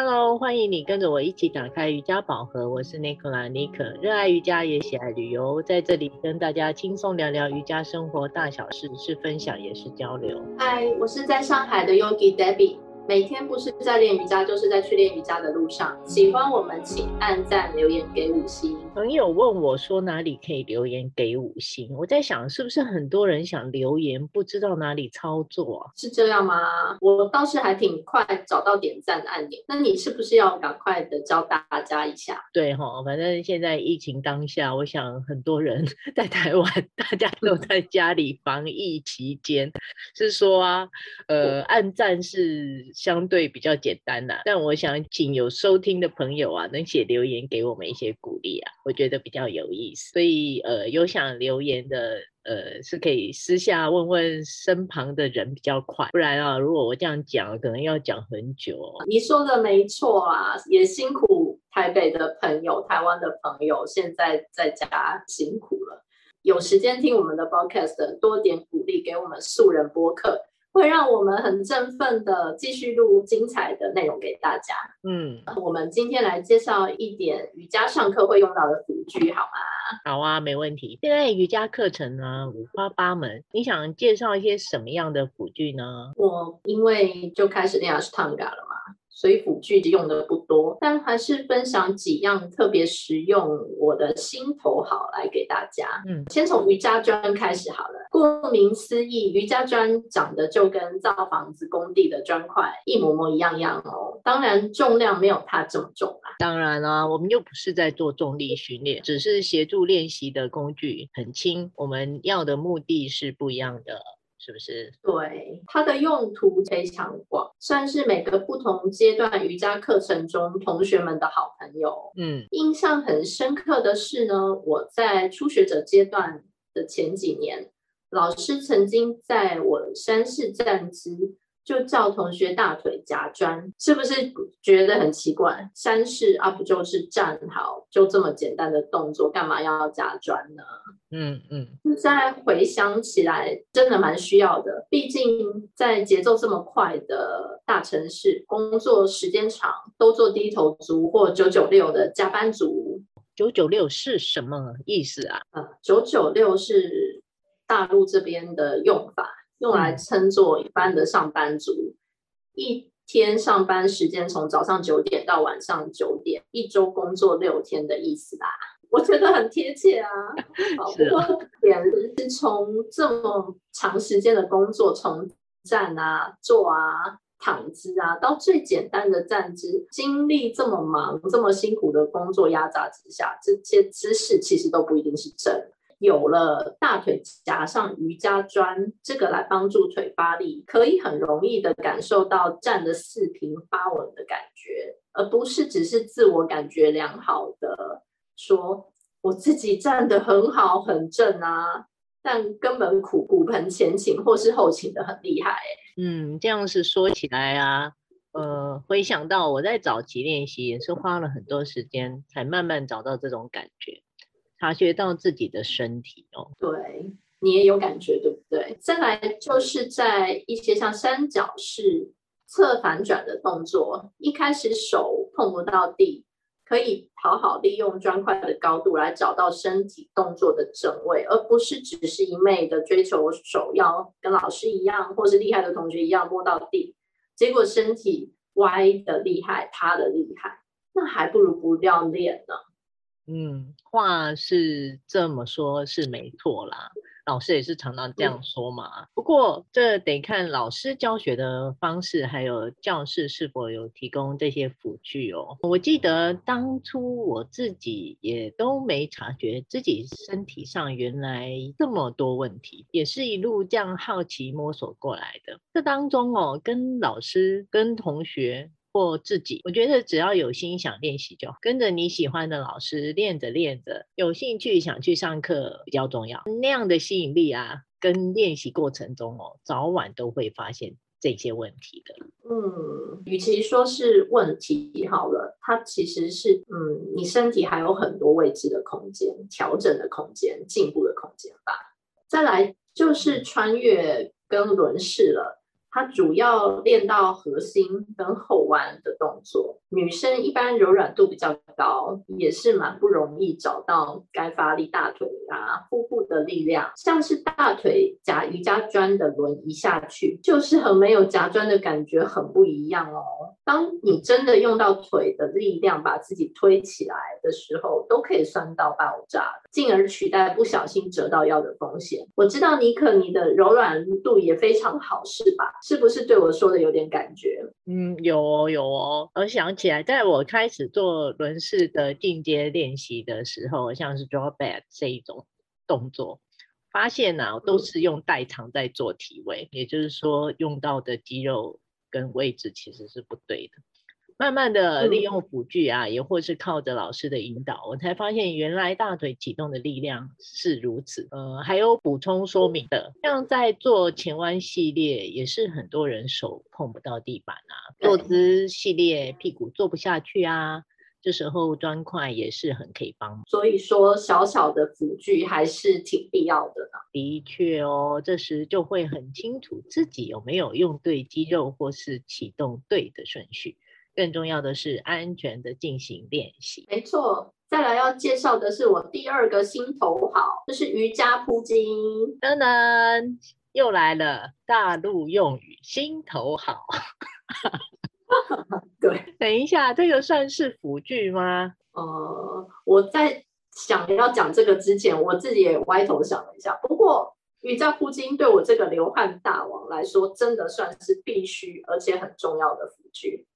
Hello，欢迎你跟着我一起打开瑜伽宝盒。我是 Nicola Nick，，热爱瑜伽也喜爱旅游，在这里跟大家轻松聊聊瑜伽生活大小事，是分享也是交流。嗨，我是在上海的 Yogi Debbie。每天不是在练瑜伽，就是在去练瑜伽的路上。喜欢我们，请按赞、留言给五星。朋友问我说哪里可以留言给五星？我在想，是不是很多人想留言，不知道哪里操作啊？是这样吗？我倒是还挺快找到点赞的按钮。那你是不是要赶快的教大家一下？对哈，反正现在疫情当下，我想很多人 在台湾，大家都在家里防疫期间，是说啊，呃，按赞是。相对比较简单的、啊，但我想请有收听的朋友啊，能写留言给我们一些鼓励啊，我觉得比较有意思。所以呃，有想留言的呃，是可以私下问问身旁的人比较快，不然啊，如果我这样讲，可能要讲很久。你说的没错啊，也辛苦台北的朋友、台湾的朋友，现在在家辛苦了，有时间听我们的 podcast，多点鼓励给我们素人播客。会让我们很振奋的继续录精彩的内容给大家。嗯，我们今天来介绍一点瑜伽上课会用到的辅具，好吗？好啊，没问题。现在瑜伽课程呢，五花八门，你想介绍一些什么样的辅具呢？我因为就开始练阿斯汤嘎了嘛。所以辅具用的不多，但还是分享几样特别实用，我的心头好来给大家。嗯，先从瑜伽砖开始好了。顾名思义，瑜伽砖长得就跟造房子工地的砖块一模模一样样哦。当然重量没有它这么重啦。当然啦、啊，我们又不是在做重力训练，只是协助练习的工具很轻。我们要的目的是不一样的。是不是？对，它的用途非常广，算是每个不同阶段瑜伽课程中同学们的好朋友。嗯，印象很深刻的是呢，我在初学者阶段的前几年，老师曾经在我山式站姿。就叫同学大腿夹砖，是不是觉得很奇怪？山式啊，不就是站好，就这么简单的动作，干嘛要夹砖呢？嗯嗯。现在回想起来，真的蛮需要的。毕竟在节奏这么快的大城市，工作时间长，都做低头族或九九六的加班族。九九六是什么意思啊？啊，九九六是大陆这边的用法。用来称作一般的上班族，嗯、一天上班时间从早上九点到晚上九点，一周工作六天的意思啦。我觉得很贴切啊。好，不过点是从这么长时间的工作，从站啊、坐啊、躺姿啊，到最简单的站姿，经历这么忙、这么辛苦的工作压榨之下，这些姿势其实都不一定是正的。有了大腿夹上瑜伽砖，这个来帮助腿发力，可以很容易的感受到站的四平八稳的感觉，而不是只是自我感觉良好的说我自己站得很好很正啊，但根本骨骨盆前倾或是后倾的很厉害。嗯，这样是说起来啊，呃，回想到我在早期练习也是花了很多时间，才慢慢找到这种感觉。察觉到自己的身体哦，对，你也有感觉，对不对？再来就是在一些像三角式侧反转的动作，一开始手碰不到地，可以好好利用砖块的高度来找到身体动作的正位，而不是只是一昧的追求手要跟老师一样，或是厉害的同学一样摸到地，结果身体歪的厉害，塌的厉害，那还不如不要练呢。嗯，话是这么说，是没错啦。老师也是常常这样说嘛。不过这得看老师教学的方式，还有教室是否有提供这些辅具哦。我记得当初我自己也都没察觉自己身体上原来这么多问题，也是一路这样好奇摸索过来的。这当中哦，跟老师、跟同学。或自己，我觉得只要有心想练习就好，跟着你喜欢的老师练着练着，有兴趣想去上课比较重要。那样的吸引力啊，跟练习过程中哦，早晚都会发现这些问题的。嗯，与其说是问题好了，它其实是嗯，你身体还有很多未知的空间、调整的空间、进步的空间吧。再来就是穿越跟轮式了。它主要练到核心跟后弯的动作。女生一般柔软度比较高，也是蛮不容易找到该发力大腿啊、腹部的力量。像是大腿夹瑜伽砖的轮移下去，就是和没有夹砖的感觉很不一样哦。当你真的用到腿的力量把自己推起来的时候，都可以酸到爆炸，进而取代不小心折到腰的风险。我知道尼克你的柔软度也非常好，是吧？是不是对我说的有点感觉？嗯，有哦，有哦。我想起来，在我开始做轮式的进阶练习的时候，像是 drawback 这一种动作，发现呢、啊，都是用代偿在做体位，嗯、也就是说，用到的肌肉跟位置其实是不对的。慢慢的利用辅具啊，也或是靠着老师的引导，我才发现原来大腿启动的力量是如此。呃，还有补充说明的，像在做前弯系列，也是很多人手碰不到地板啊，坐姿系列屁股坐不下去啊，这时候砖块也是很可以帮忙。所以说，小小的辅具还是挺必要的呢。的确哦，这时就会很清楚自己有没有用对肌肉，或是启动对的顺序。更重要的是安全的进行练习。没错，再来要介绍的是我第二个心头好，就是瑜伽铺筋。噔噔，又来了，大陆用语心头好。对，等一下，这个算是辅具吗？呃，我在想要讲这个之前，我自己也歪头想了一下。不过瑜伽铺筋对我这个流汗大王来说，真的算是必须而且很重要的辅具。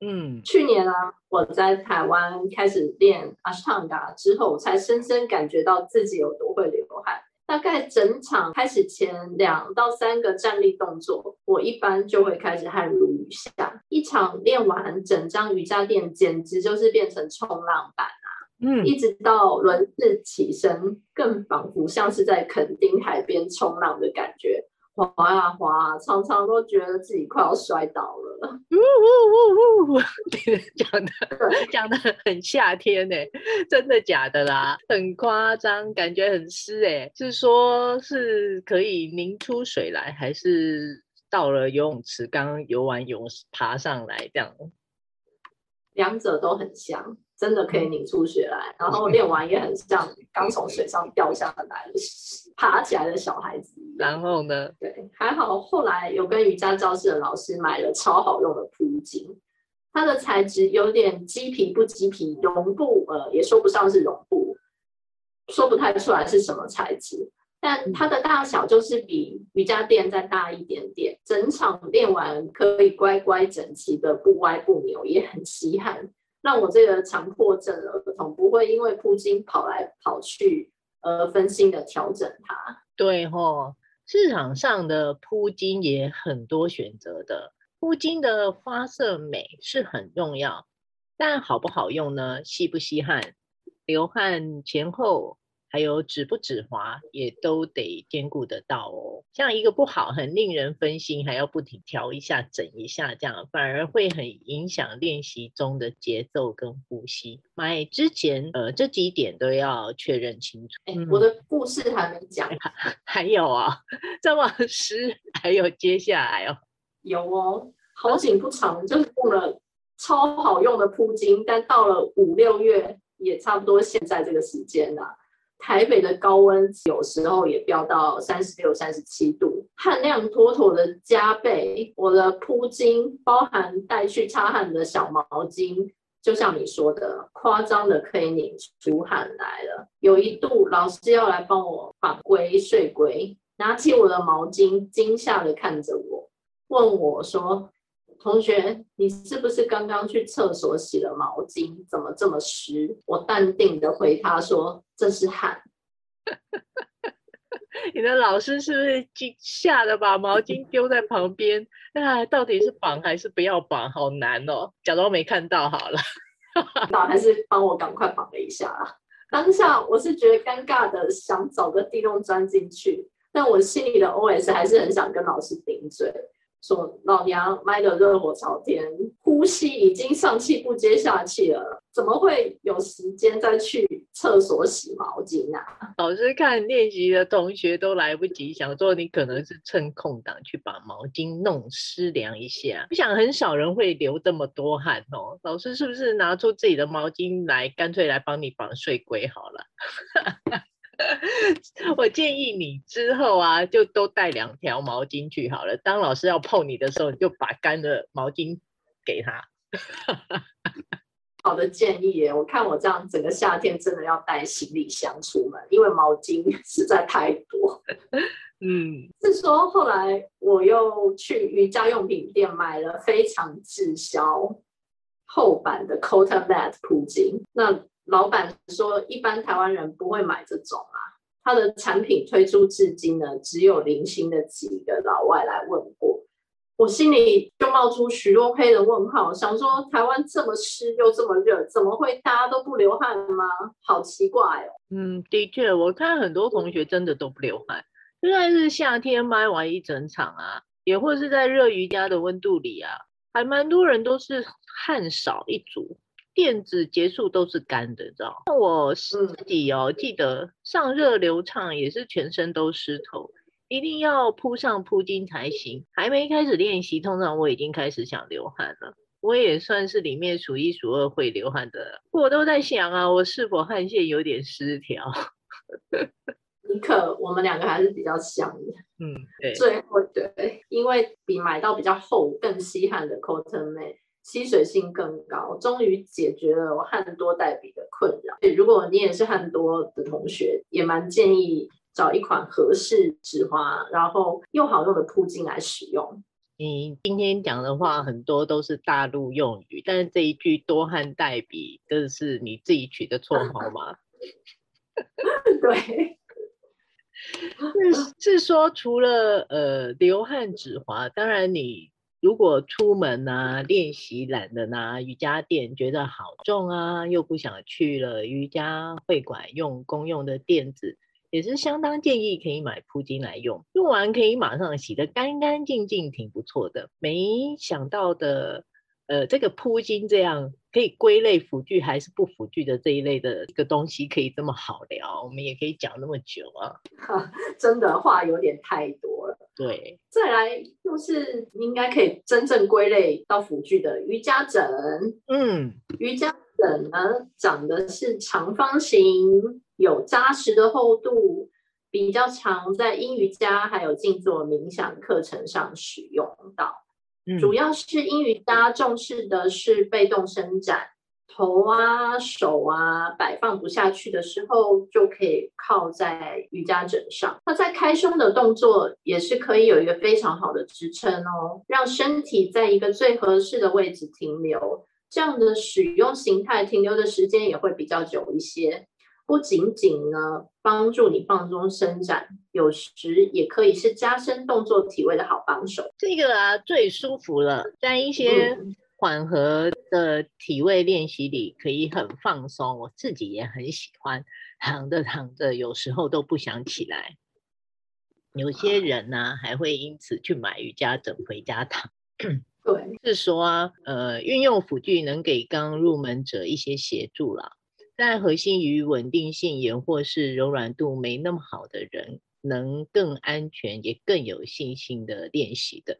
嗯，去年啊，我在台湾开始练阿斯汤加之后，我才深深感觉到自己有多会流汗。大概整场开始前两到三个站立动作，我一般就会开始汗如雨下。一场练完，整张瑜伽垫简直就是变成冲浪板啊！嗯，一直到轮式起身，更仿佛像是在垦丁海边冲浪的感觉。滑啊滑啊，常常都觉得自己快要摔倒了。呜呜呜呜，讲的讲的很夏天呢，真的假的啦？很夸张，感觉很湿哎。是说是可以凝出水来，还是到了游泳池刚刚游完泳爬上来这样？两者都很像。真的可以拧出血来，然后 练完也很像刚从水上掉下来爬起来的小孩子。然后呢？对，还好后来有跟瑜伽教室的老师买了超好用的铺巾，它的材质有点鸡皮不鸡皮，绒布呃也说不上是绒布，说不太出来是什么材质，但它的大小就是比瑜伽垫再大一点点，整场练完可以乖乖整齐的不歪不扭，也很稀罕。让我这个强迫症儿童不会因为铺筋跑来跑去而分心的调整它。对吼，市场上的铺金也很多选择的，铺金的发色美是很重要，但好不好用呢？吸不吸汗，流汗前后。还有止不止滑也都得兼顾得到哦。像一个不好，很令人分心，还要不停调一下、整一下，这样反而会很影响练习中的节奏跟呼吸。买之前，呃，这几点都要确认清楚。哎，我的故事还没讲，还，还有啊，这么湿，还有接下来哦，有哦，好景不长，就是用了超好用的铺巾，但到了五六月，也差不多现在这个时间了。台北的高温有时候也飙到三十六、三十七度，汗量妥妥的加倍。我的铺巾包含带去擦汗的小毛巾，就像你说的，夸张的可以拧出汗来了。有一度老师要来帮我绑龟睡龟，拿起我的毛巾，惊吓的看着我，问我说。同学，你是不是刚刚去厕所洗了毛巾？怎么这么湿？我淡定的回他说：“这是汗。”你的老师是不是惊吓的把毛巾丢在旁边？那到底是绑还是不要绑？好难哦！假装没看到好了。那还是帮我赶快绑了一下啊！当下我是觉得尴尬的，想找个地洞钻进去，但我心里的 OS 还是很想跟老师顶嘴。说老娘卖的热火朝天，呼吸已经上气不接下气了，怎么会有时间再去厕所洗毛巾啊？老师看练习的同学都来不及，想说你可能是趁空档去把毛巾弄湿凉一下。我想很少人会流这么多汗哦。老师是不是拿出自己的毛巾来，干脆来帮你绑睡龟好了？我建议你之后啊，就都带两条毛巾去好了。当老师要碰你的时候，你就把干的毛巾给他。好的建议耶！我看我这样整个夏天真的要带行李箱出门，因为毛巾 实在太多。嗯，是说后来我又去瑜伽用品店买了非常滞销厚版的 Cotton Mat 铺巾。那老板说，一般台湾人不会买这种啊。他的产品推出至今呢，只有零星的几个老外来问过。我心里就冒出许多黑的问号，想说台湾这么湿又这么热，怎么会大家都不流汗吗？好奇怪哦。嗯，的确，我看很多同学真的都不流汗，就算是夏天卖完一整场啊，也或是在热瑜伽的温度里啊，还蛮多人都是汗少一组，垫子结束都是干的，知道？我自己哦，记得上热流畅也是全身都湿透。一定要铺上铺巾才行。还没开始练习，通常我已经开始想流汗了。我也算是里面数一数二会流汗的。我都在想啊，我是否汗腺有点失调？你可，我们两个还是比较像的。嗯，对。最后对，因为比买到比较厚、更吸汗的 Cotton Mat 吸水性更高，终于解决了我汗多带笔的困扰。如果你也是汗多的同学，也蛮建议。找一款合适纸滑，然后又好用的铺巾来使用。你今天讲的话很多都是大陆用语，但是这一句多汗带笔，这是你自己取的绰号 吗？对，是是说除了呃流汗止滑，当然你如果出门啊练习懒得拿瑜伽垫，觉得好重啊，又不想去了瑜伽会馆用公用的垫子。也是相当建议可以买铺巾来用，用完可以马上洗得干干净净，挺不错的。没想到的，呃，这个铺巾这样可以归类辅具还是不辅具的这一类的这个东西，可以这么好聊，我们也可以讲那么久啊。哈 真的话有点太多。对，再来就是应该可以真正归类到辅具的瑜伽枕。嗯，瑜伽枕呢，长的是长方形。有扎实的厚度，比较常在阴瑜伽还有静坐冥想课程上使用到。嗯、主要是阴瑜伽重视的是被动伸展，头啊手啊摆放不下去的时候，就可以靠在瑜伽枕上。那在开胸的动作也是可以有一个非常好的支撑哦，让身体在一个最合适的位置停留。这样的使用形态停留的时间也会比较久一些。不仅仅呢帮助你放松伸展，有时也可以是加深动作体位的好帮手。这个啊最舒服了，在一些缓和的体位练习里可以很放松。我自己也很喜欢躺着躺着，有时候都不想起来。有些人呢、啊、还会因此去买瑜伽枕回家躺。对，是说啊，呃，运用辅具能给刚入门者一些协助啦。但核心于稳定性也或是柔软度没那么好的人，能更安全也更有信心的练习的。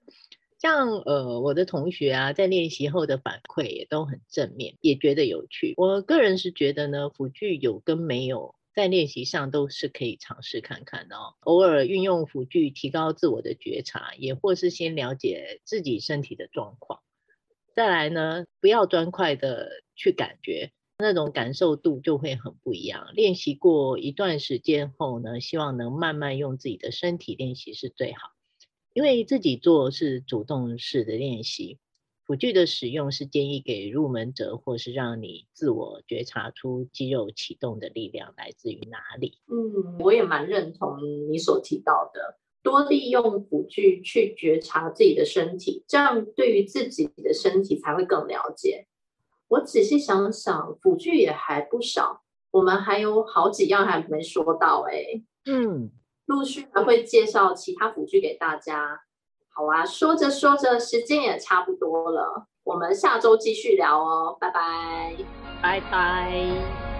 像呃我的同学啊，在练习后的反馈也都很正面，也觉得有趣。我个人是觉得呢，辅具有跟没有，在练习上都是可以尝试看看的哦。偶尔运用辅具提高自我的觉察，也或是先了解自己身体的状况。再来呢，不要专块的去感觉。那种感受度就会很不一样。练习过一段时间后呢，希望能慢慢用自己的身体练习是最好，因为自己做是主动式的练习，辅具的使用是建议给入门者，或是让你自我觉察出肌肉启动的力量来自于哪里。嗯，我也蛮认同你所提到的，多利用辅具去觉察自己的身体，这样对于自己的身体才会更了解。我仔细想想，辅具也还不少，我们还有好几样还没说到哎。嗯，陆续还会介绍其他辅具给大家。好啊，说着说着，时间也差不多了，我们下周继续聊哦，拜拜，拜拜。